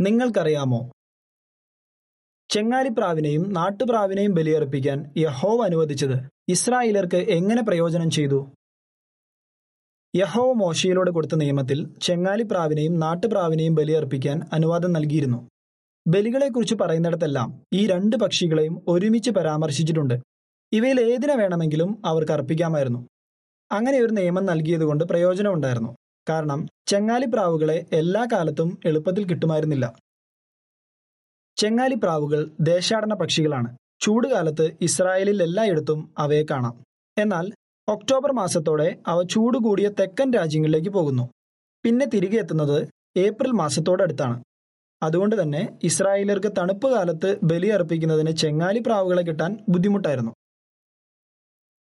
നിങ്ങൾക്കറിയാമോ? ചെങ്ങാലിപ്രാവിനെയും നാട്ടുപ്രാവിനെയും ബലിയർപ്പിക്കാൻ യഹോവ അനുവദിച്ചത് ഇസ്രായേലർക്ക് എങ്ങനെ പ്രയോജനം ചെയ്തു? യഹോവ മോശയിലൂടെ കൊടുത്ത നിയമത്തിൽ ചെങ്ങാലിപ്രാവിനെയും നാട്ടുപ്രാവിനെയും ബലിയർപ്പിക്കാൻ അനുവാദം നൽകിയിരുന്നു. ബലികളെക്കുറിച്ച് പറയുന്നിടത്തെല്ലാം ഈ രണ്ട് പക്ഷികളെയും ഒരുമിച്ച് പരാമർശിച്ചിട്ടുണ്ട്. ഇവയിൽ ഏതിനെ വേണമെങ്കിലും അവർക്ക് അർപ്പിക്കാമായിരുന്നു. അങ്ങനെ ഒരു നിയമം നൽകിയതുകൊണ്ട് പ്രയോജനമുണ്ടായിരുന്നു. കാരണം ചെങ്ങാലി പ്രാവുകളെ എല്ലാ കാലത്തും എളുപ്പത്തിൽ കിട്ടുമായിരുന്നില്ല. ചെങ്ങാലി പ്രാവുകൾ ദേശാടന പക്ഷികളാണ്. ചൂടുകാലത്ത് ഇസ്രായേലിൽ എല്ലായിടത്തും അവയെ കാണാം. എന്നാൽ ഒക്ടോബർ മാസത്തോടെ അവ ചൂട് കൂടിയ തെക്കൻ രാജ്യങ്ങളിലേക്ക് പോകുന്നു. പിന്നെ തിരികെ എത്തുന്നത് ഏപ്രിൽ മാസത്തോടടുത്താണ്. അതുകൊണ്ട് തന്നെ ഇസ്രായേലർക്ക് തണുപ്പ് കാലത്ത് ബലിയർപ്പിക്കുന്നതിന് ചെങ്ങാലിപ്രാവുകളെ കിട്ടാൻ ബുദ്ധിമുട്ടായിരുന്നു.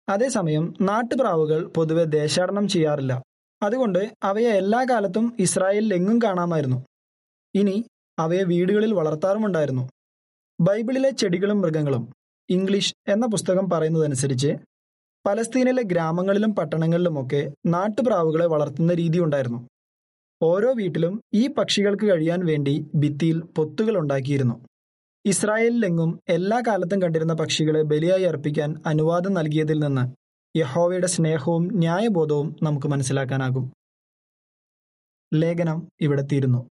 അതേസമയം നാട്ടുപ്രാവുകൾ പൊതുവെ ദേശാടനം ചെയ്യാറില്ല. അതുകൊണ്ട് അവയെ എല്ലാ കാലത്തും ഇസ്രായേലിൽ എങ്ങും കാണാമായിരുന്നു. ഇനി അവയെ വീടുകളിൽ വളർത്താറുമുണ്ടായിരുന്നു. ബൈബിളിലെ ചെടികളും മൃഗങ്ങളും ഇംഗ്ലീഷ് എന്ന പുസ്തകം പറയുന്നതനുസരിച്ച് പലസ്തീനിലെ ഗ്രാമങ്ങളിലും പട്ടണങ്ങളിലുമൊക്കെ നാട്ടുപ്രാവുകളെ വളർത്തുന്ന രീതി ഉണ്ടായിരുന്നു ഓരോ വീട്ടിലും ഈ പക്ഷികൾക്ക് കഴിയാൻ വേണ്ടി ഭിത്തിയിൽ പൊത്തുകൾ ഉണ്ടാക്കിയിരുന്നു. ഇസ്രായേലിലെങ്ങും എല്ലാ കാലത്തും കണ്ടിരുന്ന പക്ഷികളെ ബലിയായി അർപ്പിക്കാൻ അനുവാദം നൽകിയതിൽ നിന്ന് യഹോവയുടെ സ്നേഹവും ന്യായബോധവും നമുക്ക് മനസ്സിലാക്കാനാകും. ലേഖനം ഇവിടെ തീരുന്നു.